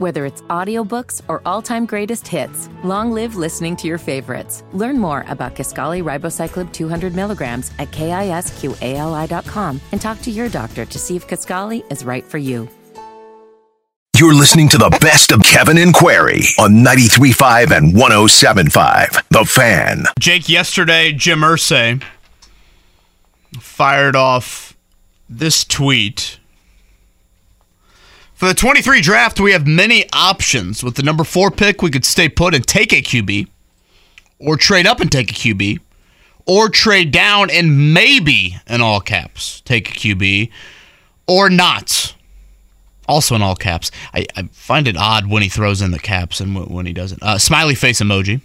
Whether it's audiobooks or all-time greatest hits, long live listening to your favorites. Learn more about Kisqali Ribociclib 200 milligrams at kisqali.com and talk to your doctor to see if Kisqali is right for you. You're listening to the best of Kevin and Query on 93.5 and 107.5. The Fan. Jake, yesterday, Jim Irsay fired off this tweet. For the 23 draft, we have many options. With the number four pick, we could stay put and take a QB, or trade up and take a QB, or trade down and maybe, in all caps, take a QB, or not also in all caps. I, I, find it odd when he throws in the caps and when he doesn't. Uh, smiley face emoji.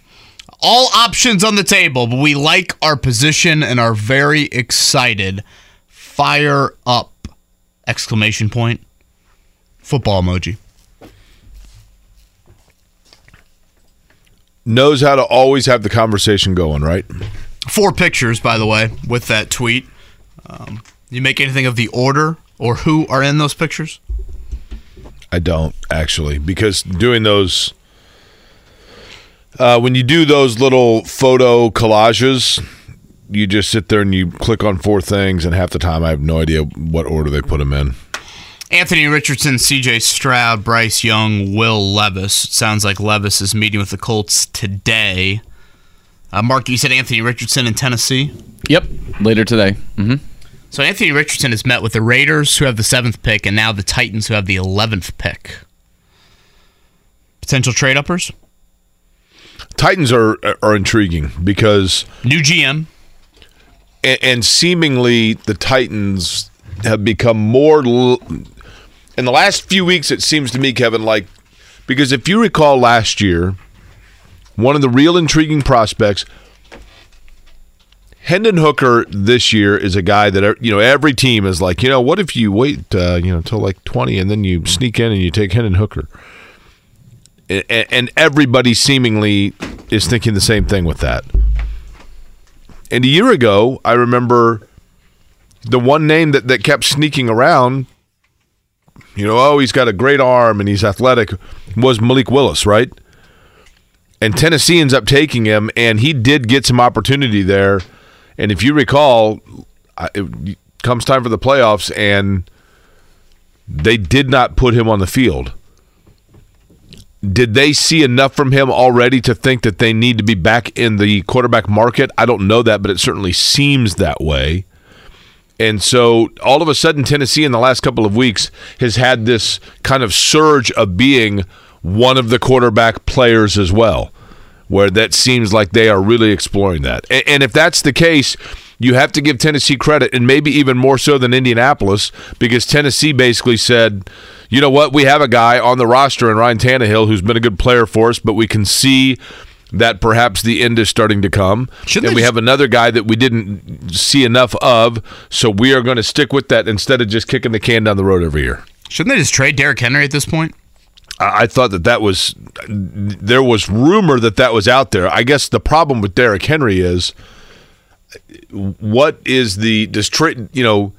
All options on the table, but we like our position and are very excited. Fire up! Exclamation point. Football emoji. Knows how to always have the conversation going, right? Four pictures, by the way, with that tweet. Um, you make anything of the order or who are in those pictures? I don't actually because doing those uh, when you do those little photo collages, you just sit there and you click on four things, and half the time I have no idea what order they put them in. Anthony Richardson, C.J. Stroud, Bryce Young, Will Levis. It sounds like Levis is meeting with the Colts today. Uh, Mark, you said Anthony Richardson in Tennessee. Yep, later today. Mm-hmm. So Anthony Richardson has met with the Raiders, who have the seventh pick, and now the Titans, who have the eleventh pick. Potential trade uppers. Titans are are intriguing because new GM, and, and seemingly the Titans have become more. L- in the last few weeks, it seems to me, Kevin, like because if you recall last year, one of the real intriguing prospects Hendon Hooker this year is a guy that you know every team is like, you know, what if you wait, uh, you know, until like twenty and then you sneak in and you take Hendon Hooker, and, and everybody seemingly is thinking the same thing with that. And a year ago, I remember the one name that, that kept sneaking around. You know, oh, he's got a great arm and he's athletic. Was Malik Willis, right? And Tennessee ends up taking him, and he did get some opportunity there and if you recall, it comes time for the playoffs, and they did not put him on the field. Did they see enough from him already to think that they need to be back in the quarterback market? I don't know that, but it certainly seems that way. And so all of a sudden, Tennessee in the last couple of weeks has had this kind of surge of being one of the quarterback players as well where that seems like they are really exploring that. And, and if that's the case, you have to give Tennessee credit, and maybe even more so than Indianapolis, because Tennessee basically said, you know what, we have a guy on the roster in Ryan Tannehill who's been a good player for us, but we can see that perhaps the end is starting to come. Shouldn't and we just- have another guy that we didn't see enough of, so we are going to stick with that instead of just kicking the can down the road every year. Shouldn't they just trade Derrick Henry at this point? I thought that that was there was rumor that that was out there. I guess the problem with Derrick Henry is what is the does trade you know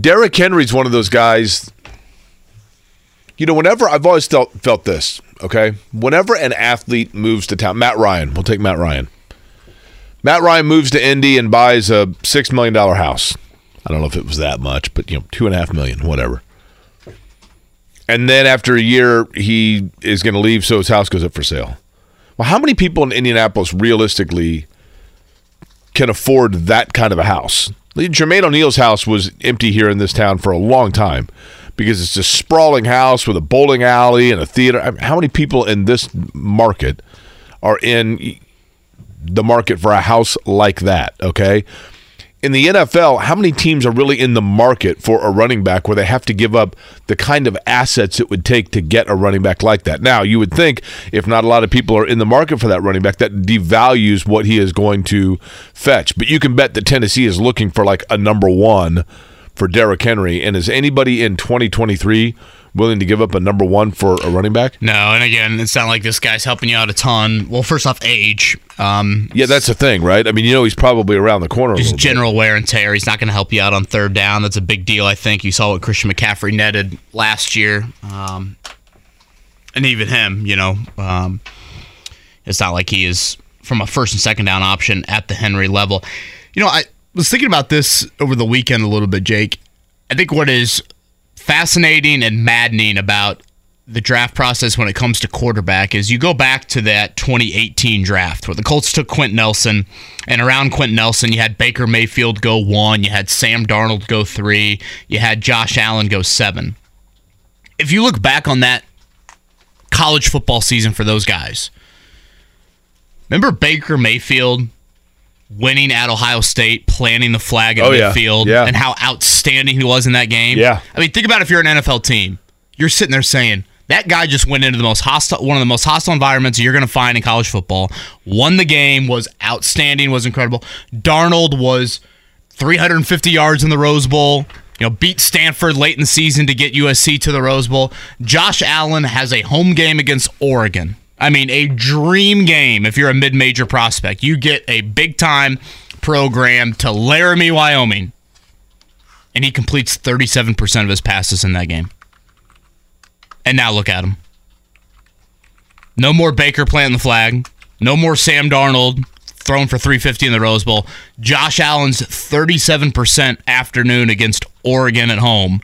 Derrick Henry's one of those guys you know whenever I've always felt felt this, okay? Whenever an athlete moves to town, Matt Ryan, we'll take Matt Ryan. Matt Ryan moves to Indy and buys a six million dollar house. I don't know if it was that much, but you know, two and a half million, whatever and then after a year he is going to leave so his house goes up for sale well how many people in indianapolis realistically can afford that kind of a house jermaine o'neal's house was empty here in this town for a long time because it's a sprawling house with a bowling alley and a theater how many people in this market are in the market for a house like that okay in the NFL, how many teams are really in the market for a running back where they have to give up the kind of assets it would take to get a running back like that? Now, you would think if not a lot of people are in the market for that running back, that devalues what he is going to fetch. But you can bet that Tennessee is looking for like a number one for Derrick Henry. And is anybody in 2023 willing to give up a number one for a running back? No, and again, it's not like this guy's helping you out a ton. Well, first off, age. Um, yeah, that's the thing, right? I mean, you know, he's probably around the corner. Just general bit. wear and tear. He's not going to help you out on third down. That's a big deal. I think you saw what Christian McCaffrey netted last year. Um, and even him, you know, um, it's not like he is from a first and second down option at the Henry level. You know, I was thinking about this over the weekend a little bit, Jake. I think what is fascinating and maddening about the draft process when it comes to quarterback is you go back to that 2018 draft where the Colts took Quenton Nelson, and around Quenton Nelson, you had Baker Mayfield go one, you had Sam Darnold go three, you had Josh Allen go seven. If you look back on that college football season for those guys, remember Baker Mayfield winning at Ohio State, planting the flag at Oh, yeah. midfield, Yeah. and how outstanding he was in that game? Yeah. I mean, think about if you're an NFL team, you're sitting there saying, that guy just went into the most hostile, one of the most hostile environments you're going to find in college football. Won the game, was outstanding, was incredible. Darnold was 350 yards in the Rose Bowl. You know, beat Stanford late in the season to get USC to the Rose Bowl. Josh Allen has a home game against Oregon. I mean, a dream game if you're a mid-major prospect. You get a big-time program to Laramie, Wyoming, and he completes 37% of his passes in that game. And now look at him. No more Baker planting the flag. No more Sam Darnold thrown for 350 in the Rose Bowl. Josh Allen's 37% afternoon against Oregon at home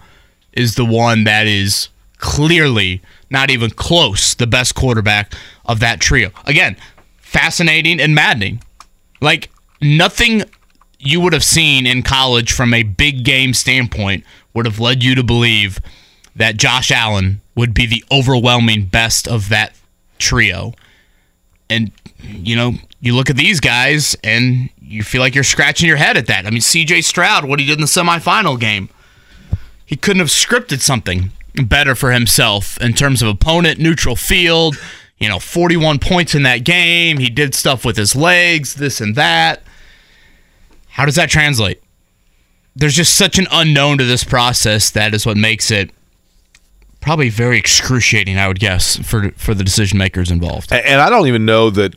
is the one that is clearly not even close the best quarterback of that trio. Again, fascinating and maddening. Like nothing you would have seen in college from a big game standpoint would have led you to believe that Josh Allen would be the overwhelming best of that trio. And, you know, you look at these guys and you feel like you're scratching your head at that. I mean, CJ Stroud, what he did in the semifinal game, he couldn't have scripted something better for himself in terms of opponent, neutral field, you know, 41 points in that game. He did stuff with his legs, this and that. How does that translate? There's just such an unknown to this process that is what makes it probably very excruciating, I would guess, for for the decision makers involved. And I don't even know that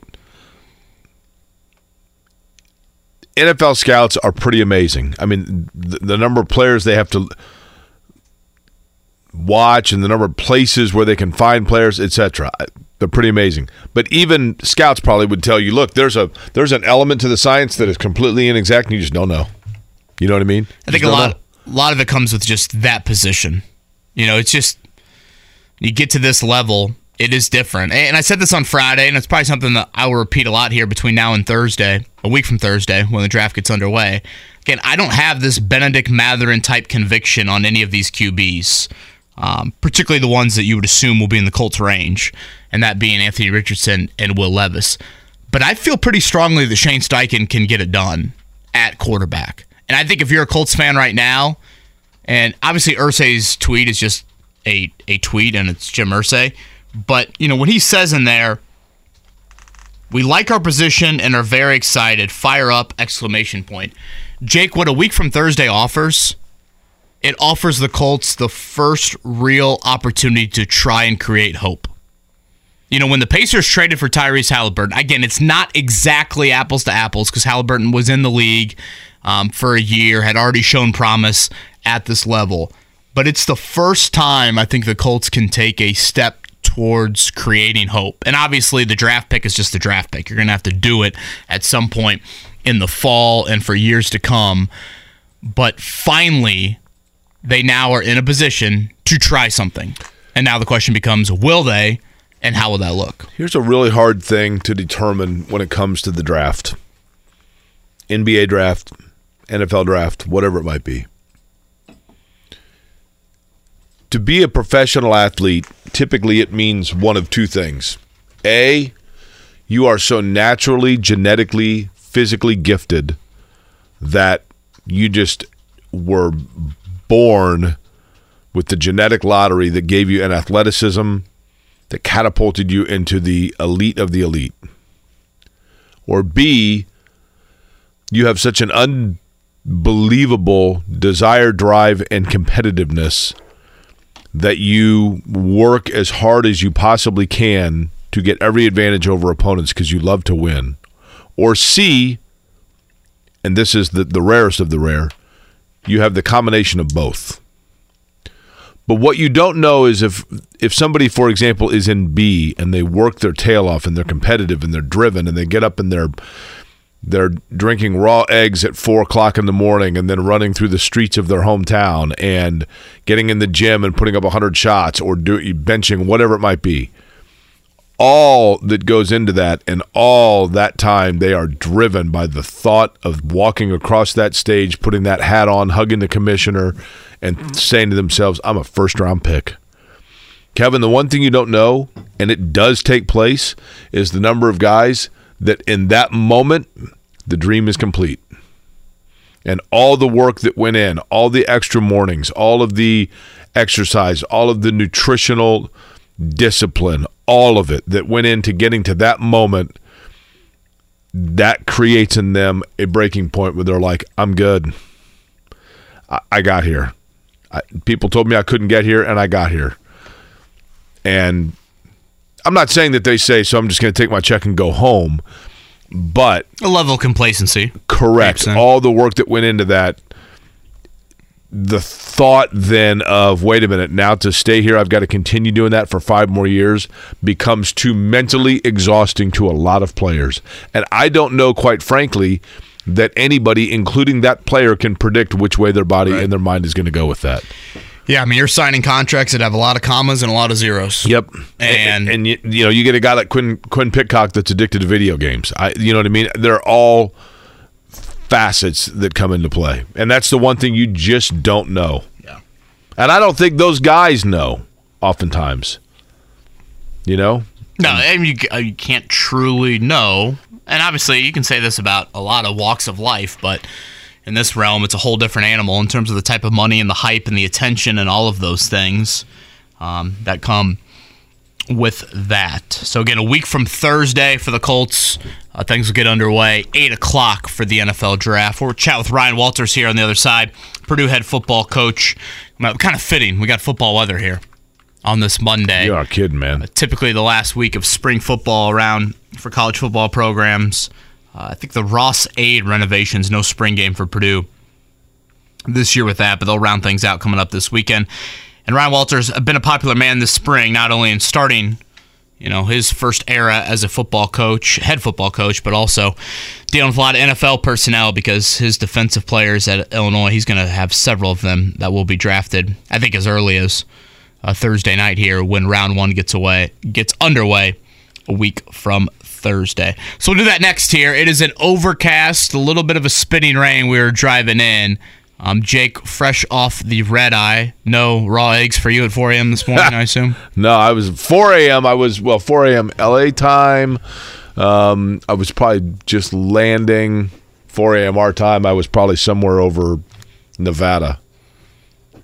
NFL scouts are pretty amazing. I mean, the, the number of players they have to watch and the number of places where they can find players, etc. They're pretty amazing. But even scouts probably would tell you, look, there's a there's an element to the science that is completely inexact, and you just don't know. You know what I mean? I think a lot know. a lot of it comes with just that position. You know, it's just you get to this level, it is different. And I said this on Friday, and it's probably something that I will repeat a lot here between now and Thursday, a week from Thursday when the draft gets underway. Again, I don't have this Bennedict Mathurin type conviction on any of these QBs, um, particularly the ones that you would assume will be in the Colts range, and that being Anthony Richardson and Will Levis. But I feel pretty strongly that Shane Steichen can get it done at quarterback. And I think if you're a Colts fan right now, and obviously Irsay's tweet is just a, a tweet and it's Jim Irsay. But, you know, when he says in there, we like our position and are very excited, fire up, exclamation point. Jake, what a week from Thursday offers, it offers the Colts the first real opportunity to try and create hope. You know, when the Pacers traded for Tyrese Halliburton, again, it's not exactly apples to apples because Halliburton was in the league um, for a year, had already shown promise at this level. But it's the first time I think the Colts can take a step towards creating hope. And obviously, the draft pick is just the draft pick. You're going to have to do it at some point in the fall and for years to come. But finally, they now are in a position to try something. And now the question becomes will they, and how will that look? Here's a really hard thing to determine when it comes to the draft NBA draft, NFL draft, whatever it might be. To be a professional athlete, typically it means one of two things. A, you are so naturally, genetically, physically gifted that you just were born with the genetic lottery that gave you an athleticism that catapulted you into the elite of the elite. Or B, you have such an unbelievable desire, drive, and competitiveness that you work as hard as you possibly can to get every advantage over opponents because you love to win. Or C, and this is the, the rarest of the rare, you have the combination of both. But what you don't know is if if somebody, for example, is in B and they work their tail off and they're competitive and they're driven and they get up and they're they're drinking raw eggs at four o'clock in the morning and then running through the streets of their hometown and getting in the gym and putting up hundred shots or do benching whatever it might be. All that goes into that and all that time they are driven by the thought of walking across that stage, putting that hat on, hugging the commissioner, and saying to themselves, I'm a first round pick. Kevin, the one thing you don't know, and it does take place, is the number of guys that in that moment, the dream is complete. And all the work that went in, all the extra mornings, all of the exercise, all of the nutritional discipline, all of it that went into getting to that moment, that creates in them a breaking point where they're like, I'm good. I, I got here. I, people told me I couldn't get here, and I got here. And I'm not saying that they say, so I'm just going to take my check and go home. But a level of complacency. Correct. All the work that went into that. The thought then of, wait a minute, now to stay here, I've got to continue doing that for five more years becomes too mentally exhausting to a lot of players. And I don't know, quite frankly, that anybody, including that player, can predict which way their body right. and their mind is going to go with that. Yeah, I mean, you're signing contracts that have a lot of commas and a lot of zeros. Yep, and and, and you, you know you get a guy like Quinn Quinn Pitcock that's addicted to video games. I, you know what I mean? They're all facets that come into play, and that's the one thing you just don't know. Yeah, and I don't think those guys know. Oftentimes, you know. No, and you uh, you can't truly know, and obviously you can say this about a lot of walks of life, but in this realm, it's a whole different animal in terms of the type of money and the hype and the attention and all of those things um, that come with that. So again, a week from Thursday for the Colts, uh, things will get underway. Eight o'clock for the NFL draft. We'll chat with Ryan Walters here on the other side, Purdue head football coach. Kind of fitting. We got football weather here on this Monday. You are kidding, man. Uh, typically, the last week of spring football around for college football programs. Uh, I think the Ross-Ade renovations, no spring game for Purdue this year with that, but they'll round things out coming up this weekend. And Ryan Walters has been a popular man this spring, not only in starting, you know, his first era as a football coach, head football coach, but also dealing with a lot of NFL personnel because his defensive players at Illinois, he's going to have several of them that will be drafted. I think as early as uh, Thursday night here when round one gets away gets underway a week from Thursday. So we'll do that next here. It is an overcast, a little bit of a spinning rain. We were driving in. Um, Jake, fresh off the red eye. No raw eggs for you at 4 a.m. this morning, I assume? No, I was 4 a.m. I was, well, 4 a.m. LA time. Um, I was probably just landing 4 a.m. our time. I was probably somewhere over Nevada. I'm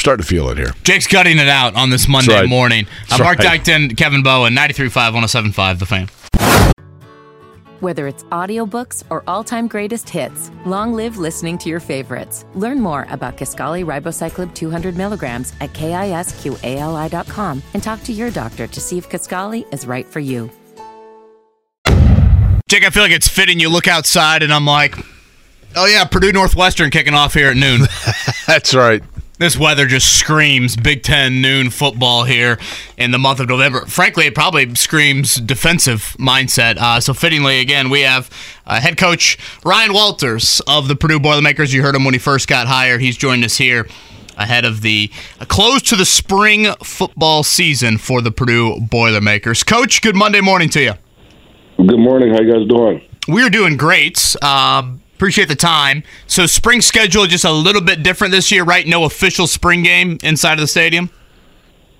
starting to feel it here. Jake's cutting it out on this Monday right. morning. I'm Mark right. Dykton, Kevin Bowen, 93.5, 107.5, The Fan. Whether it's audiobooks or all-time greatest hits, long live listening to your favorites. Learn more about Kisqali Ribociclib 200 milligrams at kisqali.com and talk to your doctor to see if Kisqali is right for you. Jake, I feel like it's fitting. You look outside, and I'm like, oh yeah, Purdue Northwestern kicking off here at noon. That's right. This weather just screams Big Ten noon football here in the month of November. Frankly, it probably screams defensive mindset. Uh, so, fittingly, again, we have uh, head coach Ryan Walters of the Purdue Boilermakers. You heard him when he first got hired. He's joined us here ahead of the uh, close to the spring football season for the Purdue Boilermakers. Coach, good Monday morning to you. Good morning. How you guys doing? We're doing great. Um, Appreciate the time. So spring schedule just a little bit different this year, right? No official spring game inside of the stadium.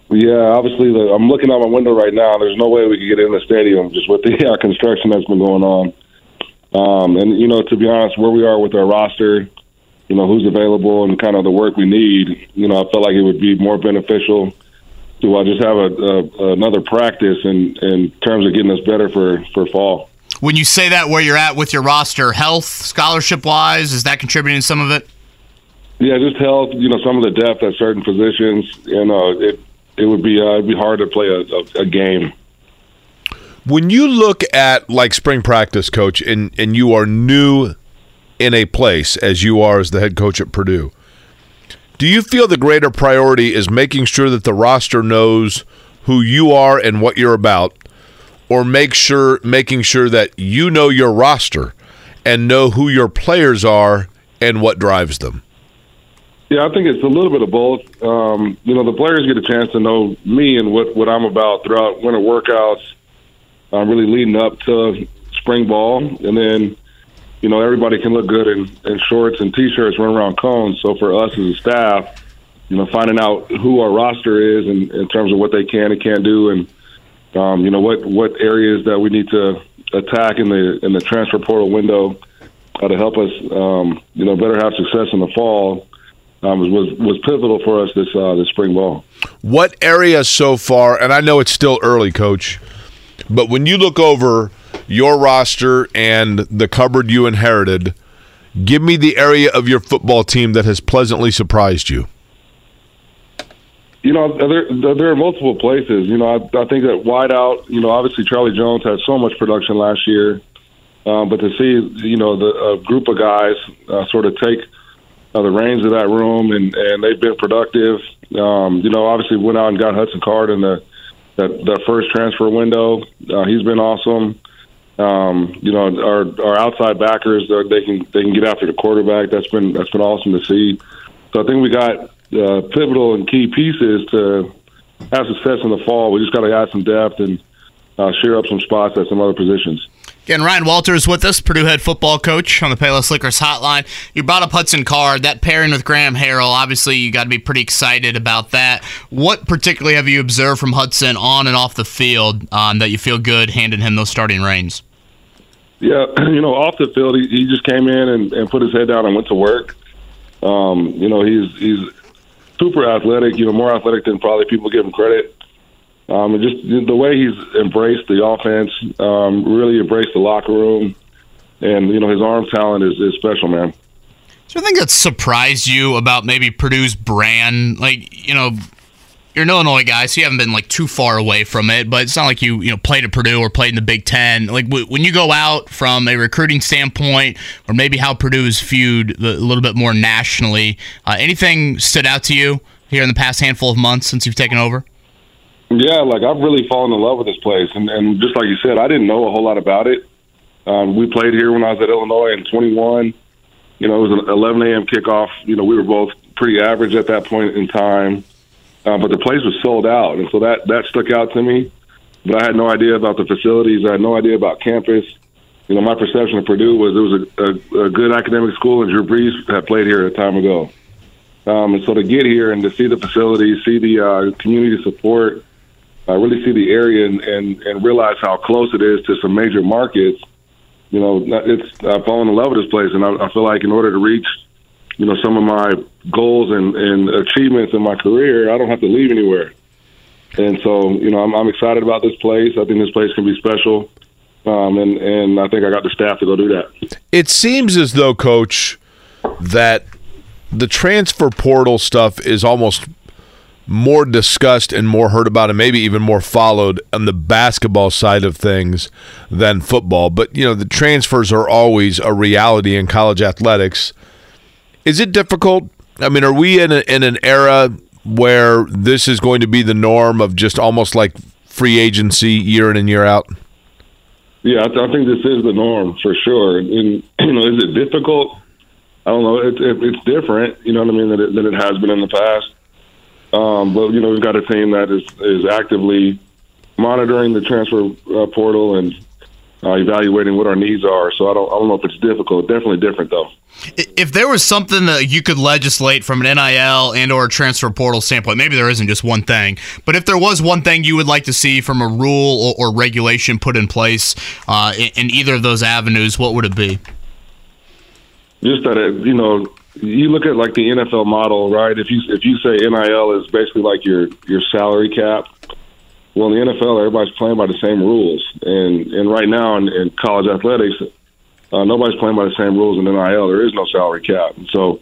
Yeah, obviously, the, I'm looking out my window right now. There's no way we could get in the stadium just with the uh, construction that's been going on. Um, and you know, to be honest, where we are with our roster, you know, who's available and kind of the work we need, you know, I felt like it would be more beneficial to uh, just have a, a, another practice in in terms of getting us better for for fall when you say that where you're at with your roster, health, scholarship wise, is that contributing some of it? Yeah, just health. You know, some of the depth at certain positions. You know, it it would be uh, it'd be hard to play a, a, a game. When you look at like spring practice, coach, and and you are new in a place as you are as the head coach at Purdue, Do you feel the greater priority is making sure that the roster knows who you are and what you're about, or make sure making sure that you know your roster and know who your players are and what drives them? Yeah, I think it's a little bit of both. Um, you know, the players get a chance to know me and what, what I'm about throughout winter workouts, uh, really leading up to spring ball. And then, you know, everybody can look good in, in shorts and T-shirts, run around cones. So for us as a staff, you know, finding out who our roster is and in terms of what they can and can't do and, um, you know, what, what areas that we need to attack in the in the transfer portal window uh, to help us, um, you know, better have success in the fall um, was was pivotal for us this uh, this spring ball. What area so far? And I know it's still early, Coach, but when you look over your roster and the cupboard you inherited, give me the area of your football team that has pleasantly surprised you. You know, there there are multiple places. You know, I, I think that wideout. You know, obviously Charlie Jones had so much production last year, um, but to see you know the a group of guys uh, sort of take uh, the reins of that room, and and they've been productive. Um, you know, obviously went out and got Hudson Card in the that that first transfer window. Uh, he's been awesome. Um, you know, our our outside backers they can they can get after the quarterback. That's been that's been awesome to see. So I think we got uh, pivotal and key pieces to have success in the fall. We just got to add some depth and uh, share up some spots at some other positions. Again, Ryan Walters with us, Purdue head football coach on the Payless Liquors hotline. You brought up Hudson Card, that pairing with Graham Harrell. Obviously, you got to be pretty excited about that. What particularly have you observed from Hudson on and off the field um, that you feel good handing him those starting reins? Yeah, you know, off the field, he, he just came in and, and put his head down and went to work. Um, you know, he's he's super athletic. You know, more athletic than probably people give him credit. Um, and just the way he's embraced the offense, um, really embraced the locker room, and you know his arm talent is, is special, man. So I think that surprised you about maybe Purdue's brand, like you know, you're an Illinois guy, so you haven't been like too far away from it. But it's not like you you know played at Purdue or played in the Big Ten. Like w- when you go out from a recruiting standpoint, or maybe how Purdue is viewed a little bit more nationally, uh, anything stood out to you here in the past handful of months since you've taken over? Yeah, like I've really fallen in love with this place, and, and just like you said, I didn't know a whole lot about it. Um, we played here when I was at Illinois in 21. You know, it was an 11 a.m. kickoff. You know, we were both pretty average at that point in time, uh, but the place was sold out, and so that that stuck out to me. But I had no idea about the facilities. I had no idea about campus. You know, my perception of Purdue was it was a, a, a good academic school, and Drew Brees had played here a time ago. Um, and so to get here and to see the facilities, see the uh, community support, I really see the area and, and, and realize how close it is to some major markets. You know, it's I've fallen in love with this place, and I, I feel like in order to reach, you know, some of my goals and, and achievements in my career, I don't have to leave anywhere. And so, you know, I'm, I'm excited about this place. I think this place can be special, um, and and I think I got the staff to go do that. It seems as though, Coach, that the transfer portal stuff is almost more discussed and more heard about and maybe even more followed on the basketball side of things than football. But, you know, the transfers are always a reality in college athletics. Is it difficult? I mean, are we in, a, in an era where this is going to be the norm of just almost like free agency year in and year out? Yeah, I, th- I think this is the norm for sure. And, you know, is it difficult? I don't know. It, it, it's different, you know what I mean, than it, it has been in the past. Um, but you know, we've got a team that is is actively monitoring the transfer uh, portal and uh, evaluating what our needs are. So I don't I don't know if it's difficult. Definitely different though. If there was something that you could legislate from an NIL and or transfer portal standpoint, maybe there isn't just one thing, but if there was one thing you would like to see from a rule or, or regulation put in place uh, in, in either of those avenues, what would it be? Just that it, you know you look at like the NFL model, right? If you if you say NIL is basically like your your salary cap, well, in the NFL everybody's playing by the same rules, and and right now in, in college athletics, uh, nobody's playing by the same rules in NIL. There is no salary cap, so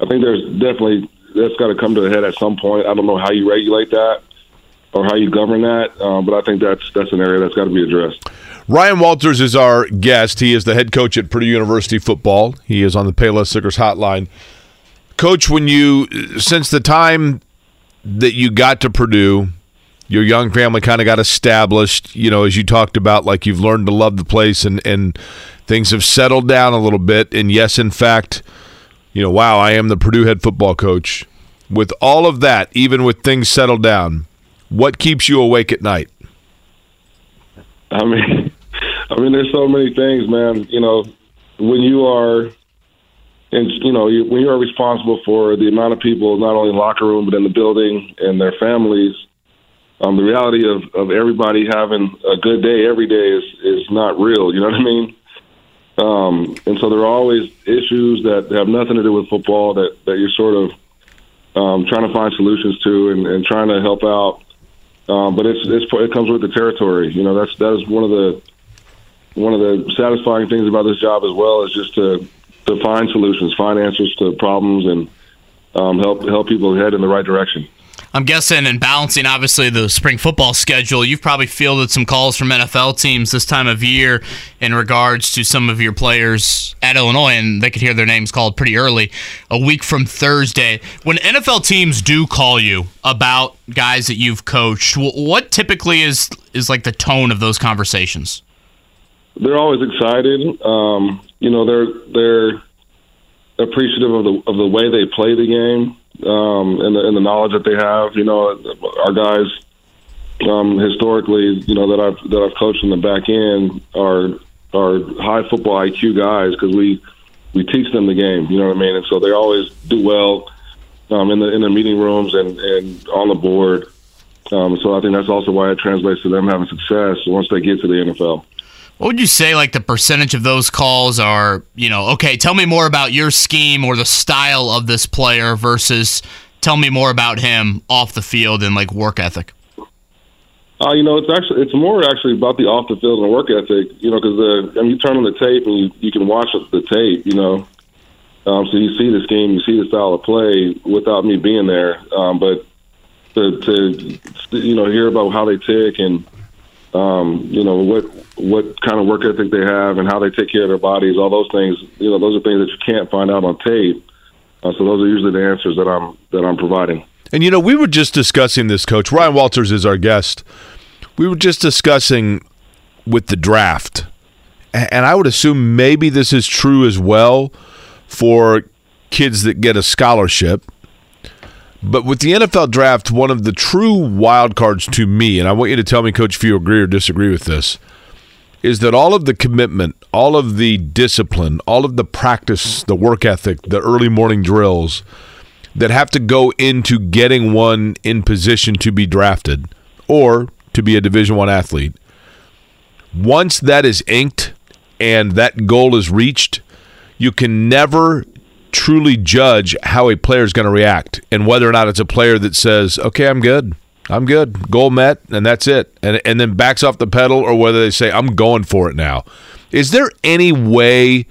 I think there's definitely that's got to come to a head at some point. I don't know how you regulate that or how you govern that, uh, but I think that's that's an area that's got to be addressed. Ryan Walters is our guest. He is the head coach at Purdue University football. He is on the Payless Liquors hotline. Coach, when you since the time that you got to Purdue, your young family kind of got established. You know, as you talked about, like you've learned to love the place, and and things have settled down a little bit. And yes, in fact, you know, wow, I am the Purdue head football coach. With all of that, even with things settled down, what keeps you awake at night? I mean, I mean, there's so many things, man. You know, when you are, and you know, you, when you are responsible for the amount of people, not only in the locker room but in the building and their families, um, the reality of of everybody having a good day every day is is not real. You know what I mean? Um, and so there are always issues that have nothing to do with football that that you're sort of um, trying to find solutions to and, and trying to help out. Um, but it's, it's it comes with the territory. You know, that's that is one of the one of the satisfying things about this job as well is just to to find solutions, find answers to problems, and um, help help people head in the right direction. I'm guessing in balancing obviously the spring football schedule, you've probably fielded some calls from NFL teams this time of year in regards to some of your players at Illinois, and they could hear their names called pretty early, a week from Thursday. When NFL teams do call you about guys that you've coached, what typically is is like the tone of those conversations? They're always excited. Um, you know, they're they're appreciative of the of the way they play the game um, and, the, and the knowledge that they have. You know, our guys um, historically, you know that I've that I've coached in the back end are are high football IQ guys because we we teach them the game. You know what I mean? And so they always do well um, in the in the meeting rooms and and on the board. Um, so I think that's also why it translates to them having success once they get to the NFL. What would you say, like the percentage of those calls are, you know, okay, tell me more about your scheme or the style of this player versus tell me more about him off the field and like work ethic? Uh, you know, it's actually it's more actually about the off the field and work ethic. You know, because I mean, you turn on the tape and you, you can watch the tape. You know, um, so you see the scheme, you see the style of play without me being there. Um, but to, to you know hear about how they tick and um, you know what what kind of work ethic they have and how they take care of their bodies, all those things. You know, those are things that you can't find out on tape. Uh, so those are usually the answers that I'm that I'm providing. And you know, we were just discussing this, Coach Ryan Walters is our guest. We were just discussing with the draft, and I would assume maybe this is true as well for kids that get a scholarship but with the NFL draft, one of the true wild cards to me, and I want you to tell me, Coach, if you agree or disagree with this, is that all of the commitment, all of the discipline, all of the practice, the work ethic, the early morning drills that have to go into getting one in position to be drafted or to be a Division One athlete. Once that is inked and that goal is reached, you can never truly judge how a player is going to react and whether or not it's a player that says, "Okay, I'm good. I'm good. Goal met and that's it." And and then backs off the pedal or whether they say, "I'm going for it now." Is there any way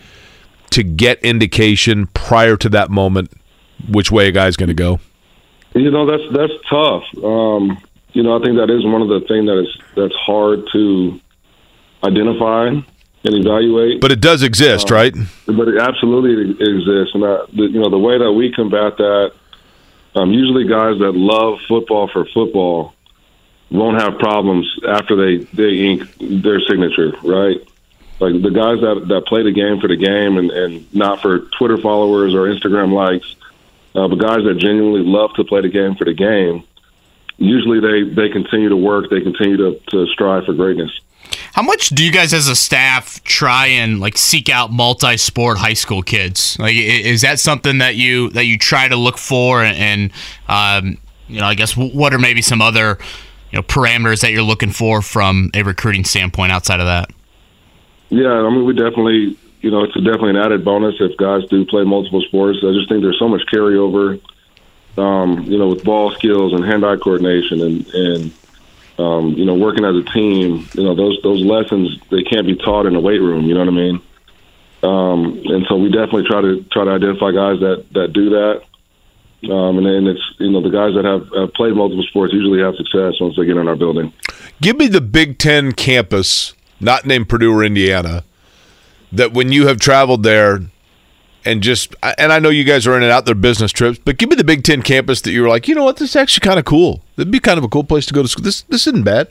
to get indication prior to that moment which way a guy's going to go? You know, that's that's tough. Um, you know, I think that is one of the things that is that's hard to identify and evaluate. But it does exist, um, right? But it absolutely exists, and I, the, you know the way that we combat that. Um, usually, guys that love football for football won't have problems after they they ink their signature, right? Like the guys that that play the game for the game and and not for Twitter followers or Instagram likes, uh, but guys that genuinely love to play the game for the game. Usually, they they continue to work. They continue to to strive for greatness. How much do you guys as a staff try and like seek out multi-sport high school kids? Like, is that something that you that you try to look for? And, um, you know, I guess what are maybe some other you know parameters that you're looking for from a recruiting standpoint outside of that? Yeah, I mean, we definitely, you know, it's definitely an added bonus if guys do play multiple sports. I just think there's so much carryover, um, you know, with ball skills and hand-eye coordination and and um, you know, working as a team, you know, those those lessons they can't be taught in a weight room. You know what I mean? Um, and so we definitely try to try to identify guys that that do that. Um, and then it's you know the guys that have, have played multiple sports usually have success once they get in our building. Give me the Big Ten campus, not named Purdue or Indiana, that when you have traveled there, and just and I know you guys are in and out their business trips, but give me the Big Ten campus that you were like, you know what, this is actually kind of cool. It'd be kind of a cool place to go to school. This this isn't bad.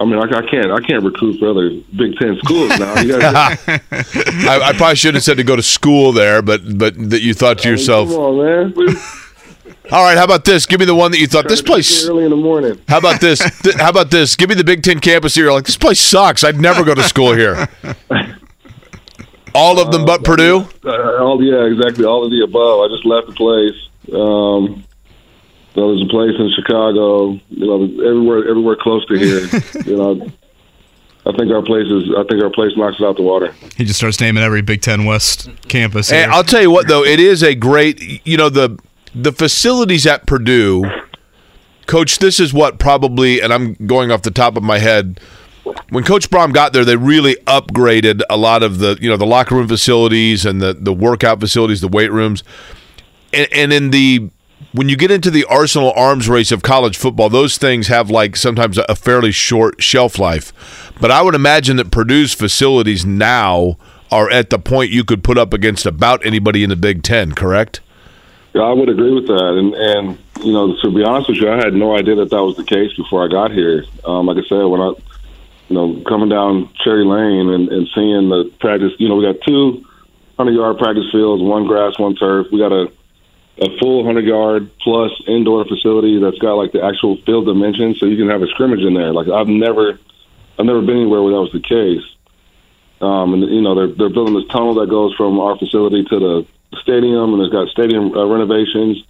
I mean, I, I can't I can't recruit for other Big Ten schools now. I, I probably shouldn't have said to go to school there, but but that you thought to yourself, come on, man. All right, how about this? Give me the one that you thought this place. early in the morning. How about this? Th- how about this? Give me the Big Ten campus here. Like this place sucks. I'd never go to school here. All of them but Purdue. Uh, all yeah, exactly. All of the above. I just left the place. Um, so there's a place in Chicago. You know, everywhere, everywhere close to here. you know, I think our place is. I think our place knocks it out the water. He just starts naming every Big Ten West campus. And. I'll tell you what, though, it is a great. You know the the facilities at Purdue, Coach. This is what probably, and I'm going off the top of my head. When Coach Brohm got there, they really upgraded a lot of the you know the locker room facilities and the the workout facilities, the weight rooms, and, and in the when you get into the Arsenal arms race of college football, those things have like sometimes a fairly short shelf life. But I would imagine that Purdue's facilities now are at the point you could put up against about anybody in the Big Ten, correct? Yeah, I would agree with that. And and you know, to be honest with you, I had no idea that that was the case before I got here. Um, like I said, when I you know coming down Cherry Lane and, and seeing the practice, you know, we got two hundred yard practice fields, one grass, one turf. We got a a full hundred yard plus indoor facility that's got like the actual field dimensions, so you can have a scrimmage in there. Like I've never, I've never been anywhere where that was the case. Um, and you know they're they're building this tunnel that goes from our facility to the stadium, and it's got stadium uh, renovations.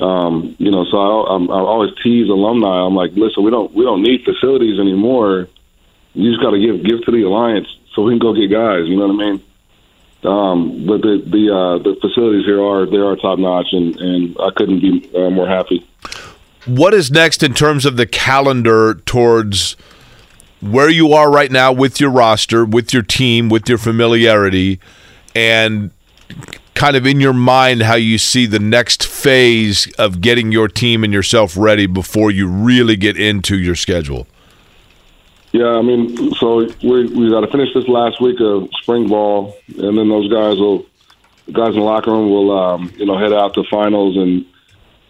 Um, you know, so I, I'm, I always tease alumni. I'm like, listen, we don't we don't need facilities anymore. You just got to give give to the alliance so we can go get guys. You know what I mean? Um, but the the uh, the facilities here are they are top notch, and and I couldn't be uh, more happy. What is next in terms of the calendar towards where you are right now with your roster, with your team, with your familiarity, and kind of in your mind how you see the next phase of getting your team and yourself ready before you really get into your schedule? Yeah, I mean, so we we got to finish this last week of spring ball, and then those guys will guys in the locker room will um, you know head out to finals and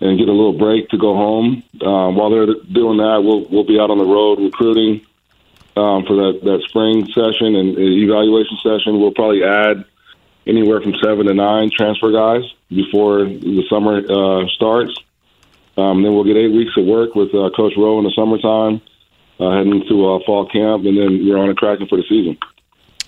and get a little break to go home. Um, while they're doing that, we'll we'll be out on the road recruiting um, for that that spring session and evaluation session. We'll probably add anywhere from seven to nine transfer guys before the summer uh, starts. Um, then we'll get eight weeks of work with uh, Coach Rowe in the summertime, uh, heading to uh, fall camp, and then we're on a cracking for the season.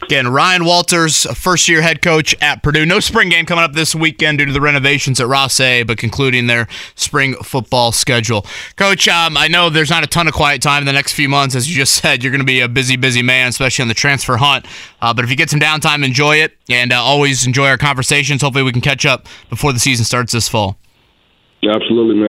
Again, Ryan Walters, first year head coach at Purdue. No spring game coming up this weekend due to the renovations at Ross-Ade, but concluding their spring football schedule. Coach, um, I know there's not a ton of quiet time in the next few months. As you just said, you're going to be a busy, busy man, especially on the transfer hunt. Uh, but if you get some downtime, enjoy it, and uh, always enjoy our conversations. Hopefully, we can catch up before the season starts this fall. Yeah, absolutely, man.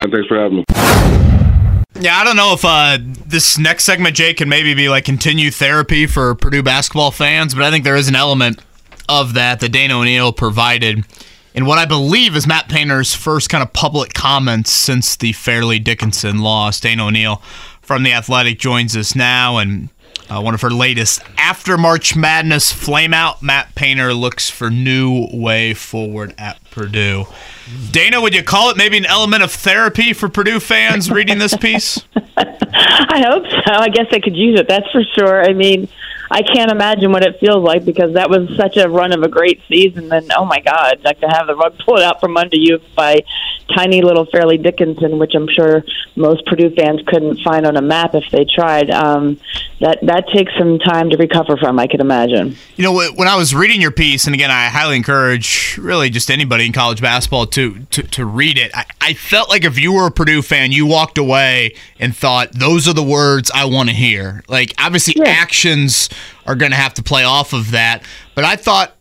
Thanks for having me. Yeah, I don't know if uh, this next segment, Jay, can maybe be like continue therapy for Purdue basketball fans, but I think there is an element of that that Dana O'Neil provided in what I believe is Matt Painter's first kind of public comments since the Fairleigh Dickinson loss. Dana O'Neil from The Athletic joins us now, and uh, one of her latest after March Madness flameout. Matt Painter looks for new way forward at Purdue. Dana, would you call it maybe an element of therapy for Purdue fans reading this piece? I hope so. I guess I could use it. That's for sure. I mean, I can't imagine what it feels like because that was such a run of a great season. Then, oh my God, like to have the rug pulled out from under you by tiny little Fairleigh Dickinson, which I'm sure most Purdue fans couldn't find on a map if they tried. Um, that that takes some time to recover from. I can imagine. You know, when I was reading your piece, and again, I highly encourage really just anybody in college basketball to to, to read it. I, I felt like if you were a Purdue fan, you walked away and thought, "Those are the words I want to hear." Like, obviously, Yeah. actions are going to have to play off of that, but I thought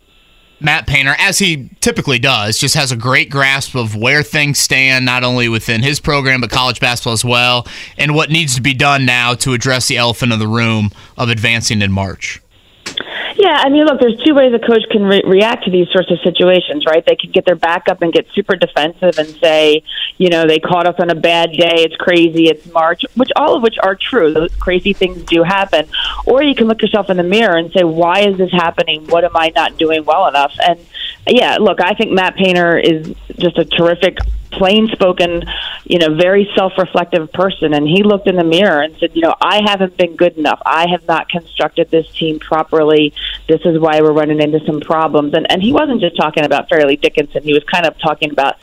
Matt Painter, as he typically does, just has a great grasp of where things stand, not only within his program, but college basketball as well, and what needs to be done now to address the elephant in the room of advancing in March. Yeah, I mean, look, there's two ways a coach can re- react to these sorts of situations, right? They can get their back up and get super defensive and say, you know, they caught us on a bad day, it's crazy, it's March, which all of which are true. Those crazy things do happen. Or you can look yourself in the mirror and say, why is this happening? What am I not doing well enough? And yeah, look, I think Matt Painter is just a terrific plain spoken, you know, very self reflective person. And he looked in the mirror and said, you know, I haven't been good enough. I have not constructed this team properly. This is why we're running into some problems. And, and he wasn't just talking about Fairleigh Dickinson, he was kind of talking about,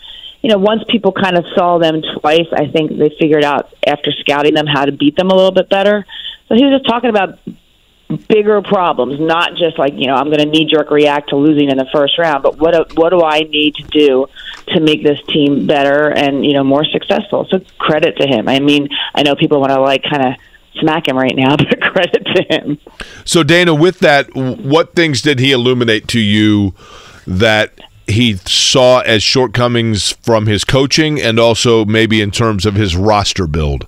you know, once people kind of saw them twice, I think they figured out after scouting them how to beat them a little bit better. So he was just talking about bigger problems, not just like you know I'm going to knee jerk react to losing in the first round, but what what do I need to do to make this team better and you know more successful? So credit to him. I mean, I know people want to like kind of smack him right now, but credit to him. So Dana, with that, what things did he illuminate to you that? He saw as shortcomings from his coaching and also maybe in terms of his roster build.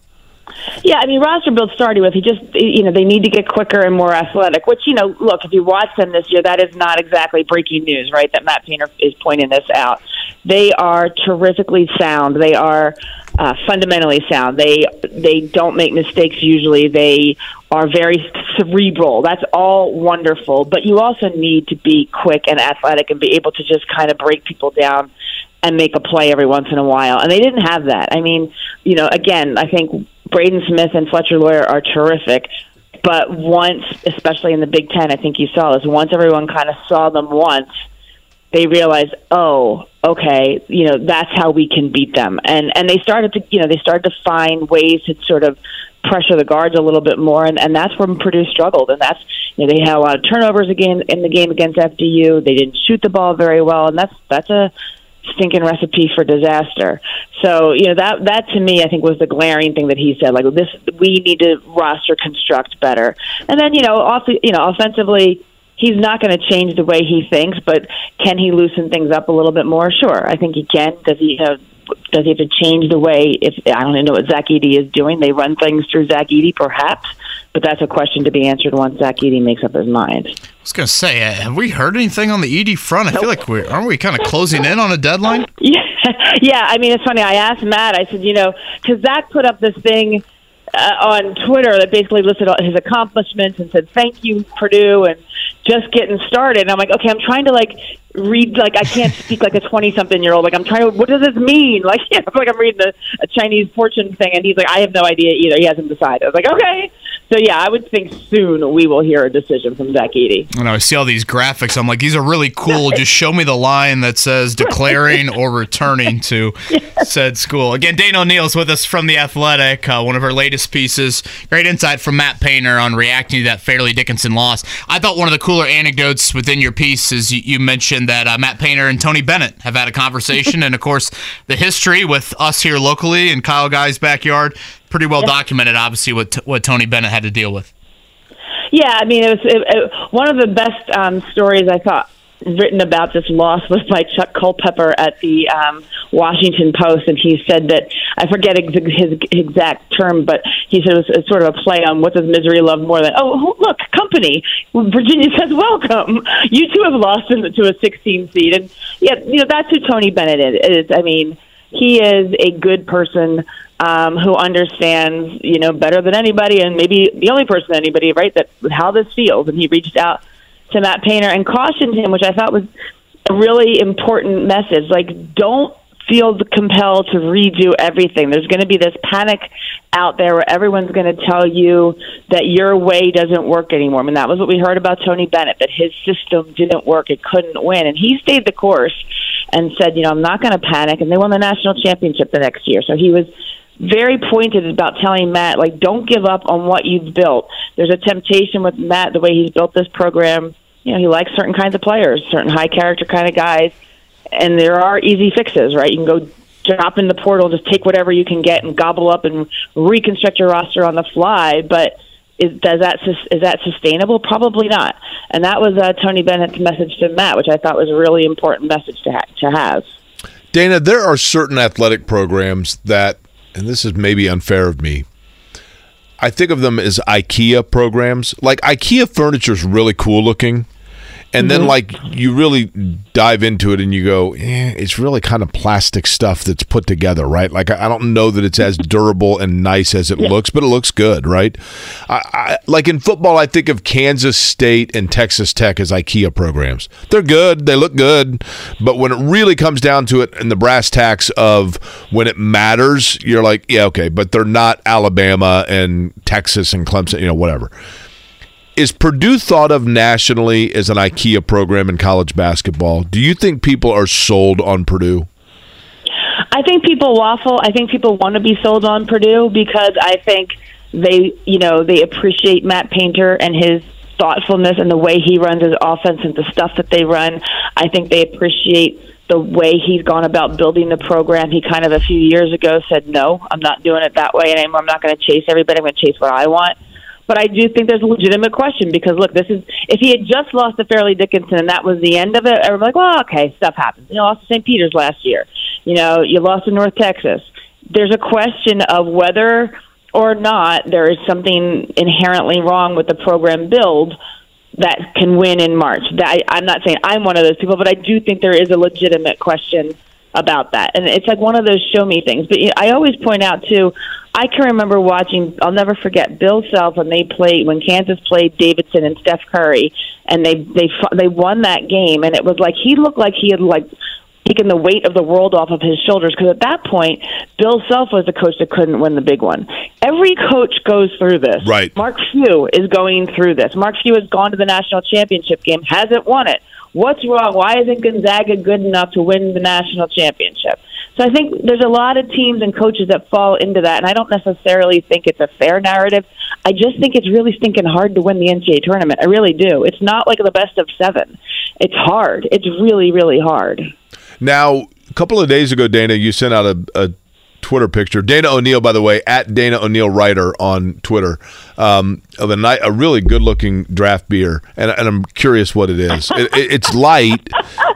Yeah, I mean, roster build started with he just you know they need to get quicker and more athletic. Which you know, look if you watch them this year, that is not exactly breaking news, right? That Matt Painter is pointing this out. They are terrifically sound. They are uh, fundamentally sound. They they don't make mistakes usually. They are very cerebral. That's all wonderful, but you also need to be quick and athletic and be able to just kind of break people down and make a play every once in a while. And they didn't have that. I mean, you know, again, I think Braden Smith and Fletcher Loyer are terrific. But once, especially in the Big Ten, I think you saw this, once everyone kind of saw them once, they realized, oh, okay, you know, that's how we can beat them. And and they started to, you know, they started to find ways to sort of pressure the guards a little bit more, and, and that's where Purdue struggled. And that's you know they had a lot of turnovers again in the game against FDU. They didn't shoot the ball very well, and that's that's a stinking recipe for disaster. So, you know, that that to me I think was the glaring thing that he said like this we need to roster construct better. And then, you know, also, you know, offensively he's not going to change the way he thinks, but can he loosen things up a little bit more? Sure. I think he can. Does he have does he have to change the way if I don't even know what Zach Edey is doing? They run things through Zach Edey perhaps, but that's a question to be answered once Zach Edey makes up his mind. I was gonna say, uh, have we heard anything on the Edey front? I nope. feel like we're aren't we kind of closing in on a deadline? Yeah, yeah. I mean, it's funny. I asked Matt. I said, you know, because Zach put up this thing uh, on Twitter that basically listed all his accomplishments and said, "Thank you, Purdue," and just getting started. And I'm like, okay, I'm trying to like read like I can't speak like a twenty something year old. Like I'm trying to what does this mean? Like yeah, I feel like I'm reading a, a Chinese fortune thing and he's like, I have no idea either. He hasn't decided. I was like, Okay. So yeah, I would think soon we will hear a decision from Zach. I know I see all these graphics. I'm like, these are really cool. Just show me the line that says declaring or returning to yes. said school. Again, Dana O'Neil's with us from the Athletic. Uh, one of her latest pieces. Great insight from Matt Painter on reacting to that Fairleigh Dickinson loss. I thought one of the cooler anecdotes within your piece is you, you mentioned that uh, Matt Painter and Tony Bennett have had a conversation, and of course the history with us here locally in Kyle Guy's backyard pretty well documented, obviously, what what Tony Bennett had to deal with. Yeah, I mean, it was it, it, one of the best um, stories I thought written about this loss was by Chuck Culpepper at the um, Washington Post, and he said that I forget ex- his exact term, but he said it was a, sort of a play on what does misery love more than oh look company. Virginia says welcome. You two have lost to a 16 seed, and yeah, you know that's who Tony Bennett is. I mean, he is a good person um, who understands, you know, better than anybody, and maybe the only person anybody, right, that how this feels. And he reached out to Matt Painter and cautioned him, which I thought was a really important message. Like, don't feel compelled to redo everything. There's going to be this panic out there where everyone's going to tell you that your way doesn't work anymore. I mean, that was what we heard about Tony Bennett, that his system didn't work, it couldn't win. And he stayed the course and said, you know, I'm not going to panic. And they won the national championship the next year. So he was very pointed about telling Matt, like, don't give up on what you've built. There's a temptation with Matt, the way he's built this program. You know, he likes certain kinds of players, certain high character kind of guys, and there are easy fixes, right? You can go drop in the portal, just take whatever you can get and gobble up and reconstruct your roster on the fly. But is does that is that sustainable? Probably not. And that was uh, Tony Bennett's message to Matt, which I thought was a really important message to ha- to have. Dana, there are certain athletic programs that, and this is maybe unfair of me, I think of them as IKEA programs. Like IKEA furniture is really cool looking. And then, like, you really dive into it and you go, eh, it's really kind of plastic stuff that's put together, right? Like, I don't know that it's as durable and nice as it looks, but it looks good, right? I, I, like in football, I think of Kansas State and Texas Tech as IKEA programs. They're good, they look good, but when it really comes down to it and the brass tacks of when it matters, you're like, yeah, okay, but they're not Alabama and Texas and Clemson, you know, whatever is Purdue thought of nationally as an IKEA program in college basketball? Do you think people are sold on Purdue? I think people waffle. I think people want to be sold on Purdue because I think they, you know, they appreciate Matt Painter and his thoughtfulness and the way he runs his offense and the stuff that they run. I think they appreciate the way he's gone about building the program. He kind of a few years ago said, "No, I'm not doing it that way anymore. I'm not going to chase everybody. I'm going to chase what I want." But I do think there's a legitimate question because look, this is if he had just lost to Fairleigh Dickinson and that was the end of it, everybody's like, well, okay, stuff happens. You know, lost to St. Peter's last year. You know, you lost to North Texas. There's a question of whether or not there is something inherently wrong with the program build that can win in March. That I, I'm not saying I'm one of those people, but I do think there is a legitimate question about that. And it's like one of those show me things. But you know, I always point out too. I can remember watching. I'll never forget Bill Self when they played when Kansas played Davidson and Steph Curry, and they they they won that game, and it was like he looked like he had like taken the weight of the world off of his shoulders because at that point Bill Self was the coach that couldn't win the big one. Every coach goes through this. Right. Mark Few is going through this. Mark Few has gone to the national championship game, hasn't won it. What's wrong? Why isn't Gonzaga good enough to win the national championship? So I think there's a lot of teams and coaches that fall into that, and I don't necessarily think it's a fair narrative. I just think it's really stinking hard to win the NCAA tournament. I really do. It's not like the best of seven. It's hard. It's really, really hard. Now, a couple of days ago, Dana, you sent out a, a Twitter picture. Dana O'Neil, by the way, at Dana O'Neil Writer on Twitter, um, of a night, a really good-looking draft beer, and, and I'm curious what it is. It, it, it's light,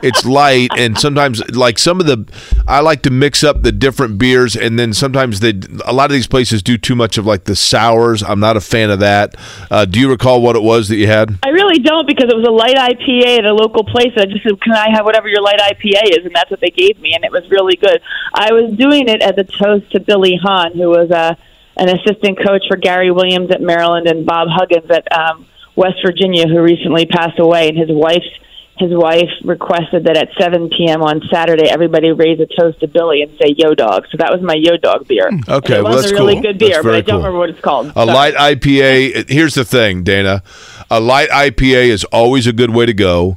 it's light, and sometimes like some of the, I like to mix up the different beers, and then sometimes they, a lot of these places do too much of like the sours. I'm not a fan of that. Uh, do you recall what it was that you had? I really don't because it was a light IPA at a local place. I just said, "Can I have whatever your light IPA is?" And that's what they gave me, and it was really good. I was doing it as a toast to Billy Hahn, who was a an assistant coach for Gary Williams at Maryland and Bob Huggins at um, West Virginia, who recently passed away, and his wife's his wife requested that at 7 p.m. on Saturday, everybody raise a toast to Billy and say "Yo Dog." So that was my Yo Dog beer. Okay, And it well, was that's a really cool. good beer, but I don't cool. remember what it's called. A Sorry. light IPA. Here's the thing, Dana. A light IPA is always a good way to go.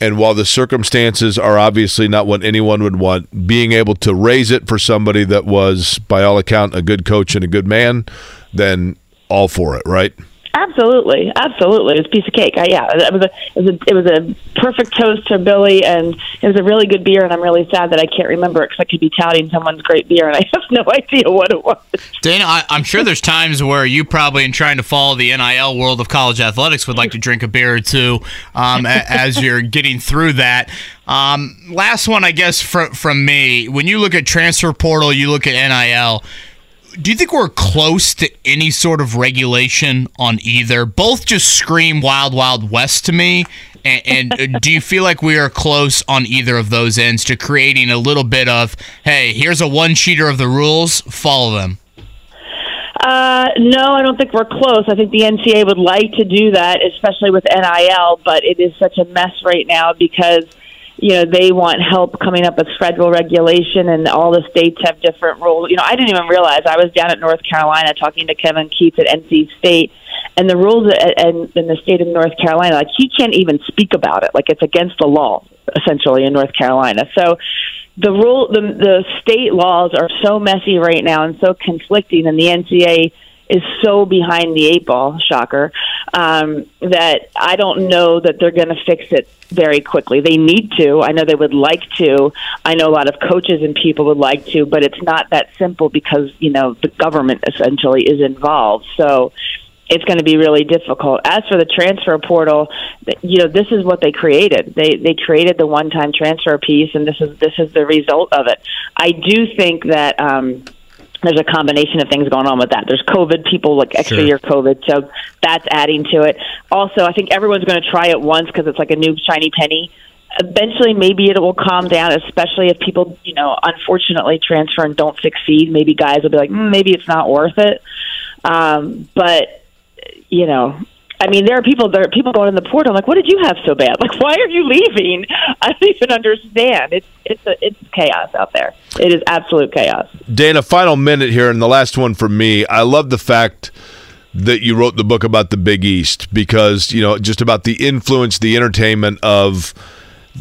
And while the circumstances are obviously not what anyone would want, being able to raise it for somebody that was, by all account, a good coach and a good man, then all for it, right? Absolutely, absolutely. It's a piece of cake. I, yeah, it was a it was a it was a perfect toast to Billy, and it was a really good beer. And I'm really sad that I can't remember it because I could be touting someone's great beer, and I have no idea what it was. Dana, I, I'm sure there's times where you probably, in trying to follow the NIL world of college athletics, would like to drink a beer or two um, a- as you're getting through that. Um, last one, I guess, from from me. When you look at transfer portal, you look at NIL. Do you think we're close to any sort of regulation on either? Both just scream wild, wild west to me. And, and do you feel like we are close on either of those ends to creating a little bit of, hey, here's a one cheater of the rules, follow them? Uh, no, I don't think we're close. I think the NCAA would like to do that, especially with NIL, but it is such a mess right now because you know they want help coming up with federal regulation, and all the states have different rules. You know, I didn't even realize I was down at North Carolina talking to Kevin Keatts at NC State, and the rules in the state of North Carolina, like he can't even speak about it. Like it's against the law, essentially in North Carolina. So the rule the the state laws are so messy right now and so conflicting and the NCAA is so behind the eight ball shocker um, that I don't know that they're going to fix it very quickly. They need to. I know they would like to. I know a lot of coaches and people would like to, but it's not that simple because you know the government essentially is involved. So it's going to be really difficult. As for the transfer portal, you know, this is what they created. They they created the one-time transfer piece, and this is this is the result of it. I do think that. Um, there's a combination of things going on with that. There's COVID, people like extra Sure. year COVID, so that's adding to it. Also, I think everyone's going to try it once because it's like a new shiny penny. Eventually, maybe it will calm down, especially if people, you know, unfortunately transfer and don't succeed. Maybe guys will be like, mm, maybe it's not worth it. Um, but you know, I mean, there are people. There are people going in the portal. I'm like, what did you have so bad? Like, why are you leaving? I don't even understand. It's it's a, it's chaos out there. It is absolute chaos. Dana, final minute here, and the last one for me. I love the fact that you wrote the book about the Big East because you know just about the influence, the entertainment of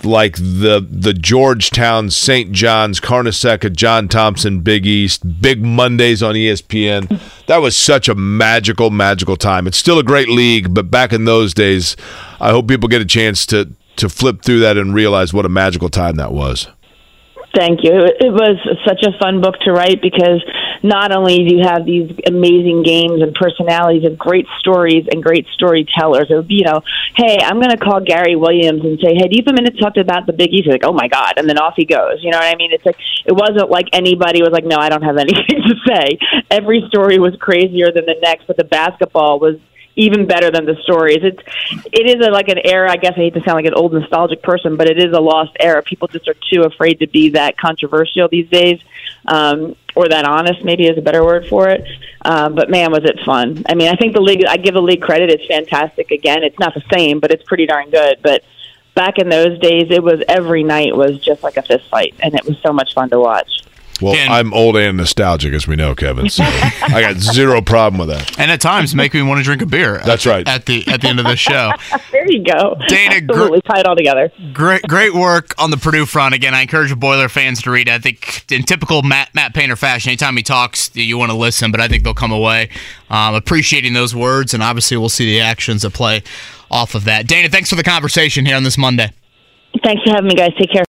like the the Georgetown, St. John's, Carnesecca, John Thompson, Big East, Big Mondays on ESPN. That was such a magical, magical time. It's still a great league, but back in those days, I hope people get a chance to to flip through that and realize what a magical time that was. Thank you. It was such a fun book to write because not only do you have these amazing games and personalities and great stories and great storytellers, it would be, you know, hey, I'm going to call Gary Williams and say, hey, do you have a minute to talk about the Big East? He's like, oh my God. And then off he goes. You know what I mean? It's like, it wasn't like anybody was like, no, I don't have anything to say. Every story was crazier than the next, but the basketball was even better than the stories. It's it is a, like an era. I guess I hate to sound like an old nostalgic person, but it is a lost era. People just are too afraid to be that controversial these days, um, or that honest. Maybe is a better word for it. Um, but man, was it fun! I mean, I think the league. I give the league credit. It's fantastic. Again, it's not the same, but it's pretty darn good. But back in those days, it was every night was just like a fist fight, and it was so much fun to watch. Well, And- I'm old and nostalgic, as we know, Kevin. So I got zero problem with that. And at times make me want to drink a beer. at- That's right. At the at the end of the show. There you go. Dana, gr- tie it all together. Great, great work on the Purdue front. Again, I encourage the Boiler fans to read. it. I think in typical Matt, Matt Painter fashion, anytime he talks, you want to listen. But I think they'll come away um, appreciating those words, and obviously we'll see the actions that play off of that. Dana, thanks for the conversation here on this Monday. Thanks for having me, guys. Take care.